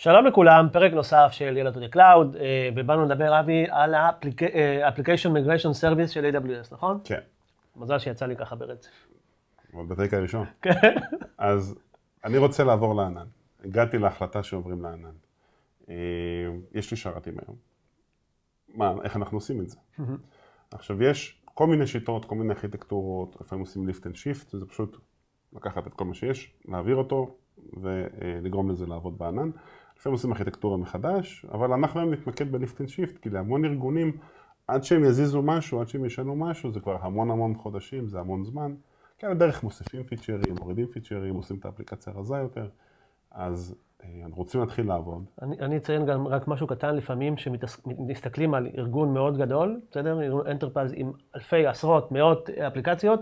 שלום לכולם, פרק נוסף של ילד to the Cloud, אה, ובאנו לדבר, אבי, על ה-Application Migration Service של AWS, נכון? כן. מזל שיצא לי ככה ברצף. עוד בפרק הראשון. כן. אז אני רוצה לעבור לענן. הגעתי להחלטה שעוברים לענן. אה, יש לי שרתים היום. מה, איך אנחנו עושים את זה? עכשיו, יש כל מיני שיטות, כל מיני ארכיטקטורות, לפעמים עושים lift and shift, זה פשוט לקחת את כל מה שיש, להעביר אותו ולגרום לזה לעבוד בענן. לפעמים עושים ארכיטקטורה מחדש, אבל אנחנו היום נתמקד ב-lift and shift, כי להמון ארגונים, עד שהם יזיזו משהו, עד שהם ישנו משהו, זה כבר המון המון חודשים, זה המון זמן. כן, בדרך מוסיפים פיצ'רים, מורידים פיצ'רים, עושים את האפליקציה רזה יותר, אז אה, אנחנו רוצים להתחיל לעבוד. אני, אני אציין גם רק משהו קטן, לפעמים שמסתכלים על ארגון מאוד גדול, בסדר? ארגון enterprise עם אלפי, עשרות, מאות אפליקציות,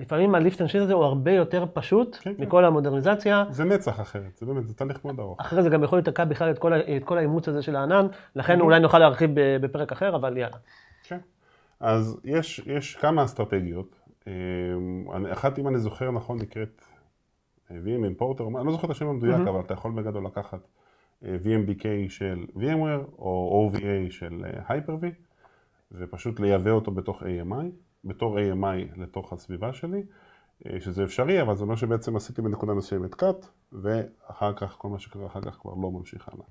לפעמים הליפט אנד הזה הוא הרבה יותר פשוט כן, כן. מכל כן. המודרניזציה. זה נצח אחרת, זה באמת, זה תהליך מאוד ארוך. אחרי זה גם יכול לתקע בכלל את כל, את כל האימוץ הזה של הענן, לכן אולי נוכל להרחיב בפרק אחר, אבל יאללה. כן, אז יש, יש כמה אסטרטגיות. אה, אחת, אם אני זוכר נכון, נקראת אה, VM Importer, אני לא זוכר את השם המדויק, אבל אתה יכול בגדול לקחת אה, VMDK של VMware או OVA של Hyper-V, ופשוט לייבא אותו בתוך AMI. בתור AMI לתוך הסביבה שלי, אה, שזה אפשרי, אבל זה אומר שבעצם עשיתי בנקודה מסוימת cut, ואחר כך, כל מה שקרה אחר כך כבר לא ממשיך הלאה.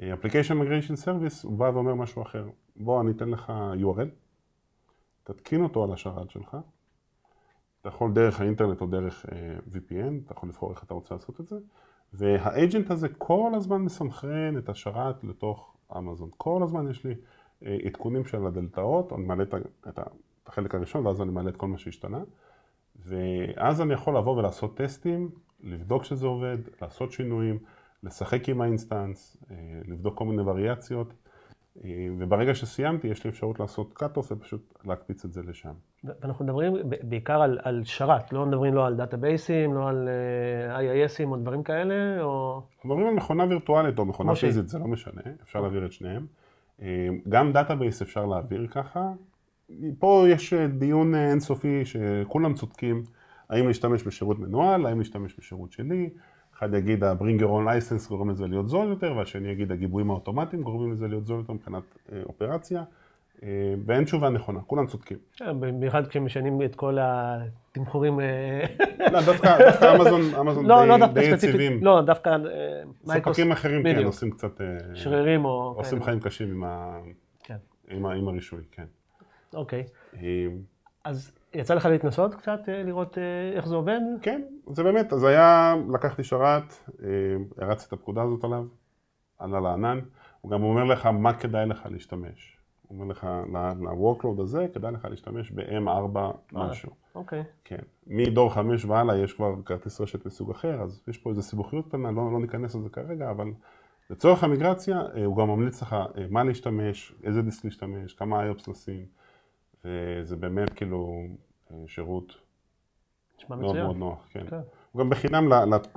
אה, Application Migration Service הוא בא ואומר משהו אחר. בוא, אני אתן לך URL, תתקין אותו על השרת שלך, אתה יכול דרך האינטרנט או דרך אה, VPN, אתה יכול לבחור איך אתה רוצה לעשות את זה, והאג'נט הזה כל הזמן מסנכרן את השרת לתוך אמזון. כל הזמן יש לי עדכונים של הדלתאות, אני מעלה את החלק הראשון, ואז אני מעלה את כל מה שהשתנה. ואז אני יכול לבוא ולעשות טסטים, לבדוק שזה עובד, לעשות שינויים, לשחק עם ה instance, אה, לבדוק כל מיני וריאציות. אה, וברגע שסיימתי, יש לי אפשרות לעשות cutover ופשוט להקפיץ את זה לשם. ואנחנו מדברים בעיקר על, על שרת, לא מדברים לא על database ים, לא על אה, IISים או דברים כאלה, או... מדברים על מכונה וירטואלית או מכונה פיזית, זה לא משנה, אפשר להעביר את שניהם. גם database אפשר להעביר ככה, פה יש אה, דיון אה, אינסופי שכולם צודקים, האם להשתמש בשירות מנוהל, האם להשתמש בשירות שלי, אחד יגיד ה-bring your own license גורם לזה להיות זול יותר, והשני יגיד הגיבויים האוטומטיים גורמים לזה להיות זול יותר מבחינת אה, אופרציה, ואין תשובה נכונה, כולם צודקים. במיוחד כשמשנים את כל התמחורים. לא, דווקא אמזון לא, לא די יציבים. לא, דווקא ספקים אחרים כן עושים קצת... שרירים או... עושים חיים קשים כן. עם הרישוי, כן. אוקיי. אז יצא לך להתנסות קצת, אה, לראות אה, איך זה עובד? כן, זה באמת, אז היה, לקחתי שרת, אה, הרצתי את הפקודה הזאת עליו, עלה לענן, הוא גם אומר לך מה כדאי לך להשתמש. הוא אומר לך, ל-workload הזה כדאי לך להשתמש ב-M4 משהו. אוקיי. כן. מדור 5 והלאה יש כבר כרטיס רשת מסוג אחר, אז יש פה איזו סיבוכיות קטנה, לא, לא ניכנס לזה כרגע, אבל לצורך המיגרציה הוא גם ממליץ לך מה להשתמש, איזה דיסק להשתמש, כמה איופס לשים. וזה באמת כאילו אה, שירות מאוד מאוד נוח, כן. כן. הוא גם בחינם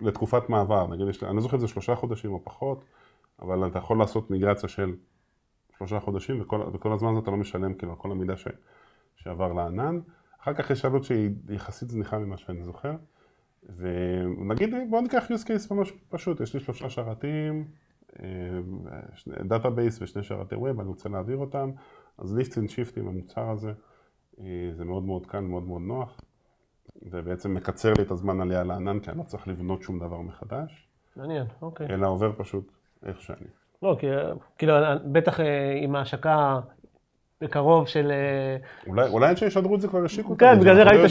לתקופת מעבר, נגיד, אני לא זוכר אם זה שלושה חודשים או פחות, אבל אתה יכול לעשות מיגרציה של שלושה חודשים, וכל, וכל הזמן הזה אתה לא משלם כאילו כל המידע ש, שעבר לענן. אחר כך יש עלות שהיא יחסית זניחה ממה שאני זוכר, ונגיד בוא ניקח use case ממש פשוט, יש לי שלושה שרתים, database אה, ושני שרתי web, אני רוצה להעביר אותם, אז lift and shift עם המוצר הזה, אה, זה מאוד מאוד קל, מאוד מאוד נוח, ובעצם מקצר לי את הזמן עלייה לענן, כי אני לא צריך לבנות שום דבר מחדש. מעניין, אוקיי. אלא עובר פשוט איך שאני. לא, כי כאילו, בטח אה, עם ההשקה בקרוב של... אה, אולי, אולי אנשי ישדרו את זה כבר ישיקו. כן, בגלל זה לא ראית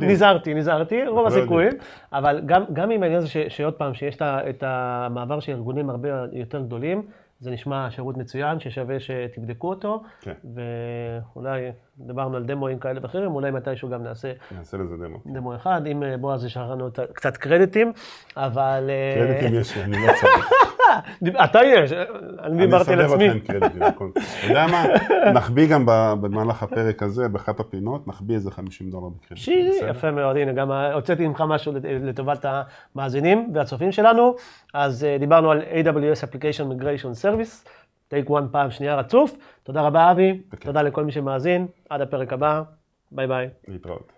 שנזהרתי, נזהרתי, רוב לא הסיכויים, אבל גם, גם עם העניין הזה שעוד פעם, שיש את המעבר של ארגונים הרבה יותר גדולים, זה נשמע שירות מצוין, ששווה שתבדקו אותו. כן. ואולי דיברנו על דמוים כאלה ואחרים, אולי מתישהו גם נעשה... נעשה לזה דמו. דמו אחד, אם אה, בועז ישאר לנו קצת קרדיטים, אבל... אה, קרדיטים יש לי, אני לא צריך. אתה יש, אני דיברתי על עצמי. אני אסדר אתכם קרדיטים. אתה יודע מה, נחביא גם במהלך הפרק הזה, באחת הפינות, נחביא איזה 50 דולר בקרדיטים. יפה מאוד, הנה, גם הוצאתי ממך משהו לטובת המאזינים והצופים שלנו. אז אה, דיברנו על AWS Application Migration Service, take one פעם שנייה רצוף. תודה רבה, אבי. תודה לכל מי שמאזין. עד הפרק הבא. ביי ביי. להתראות.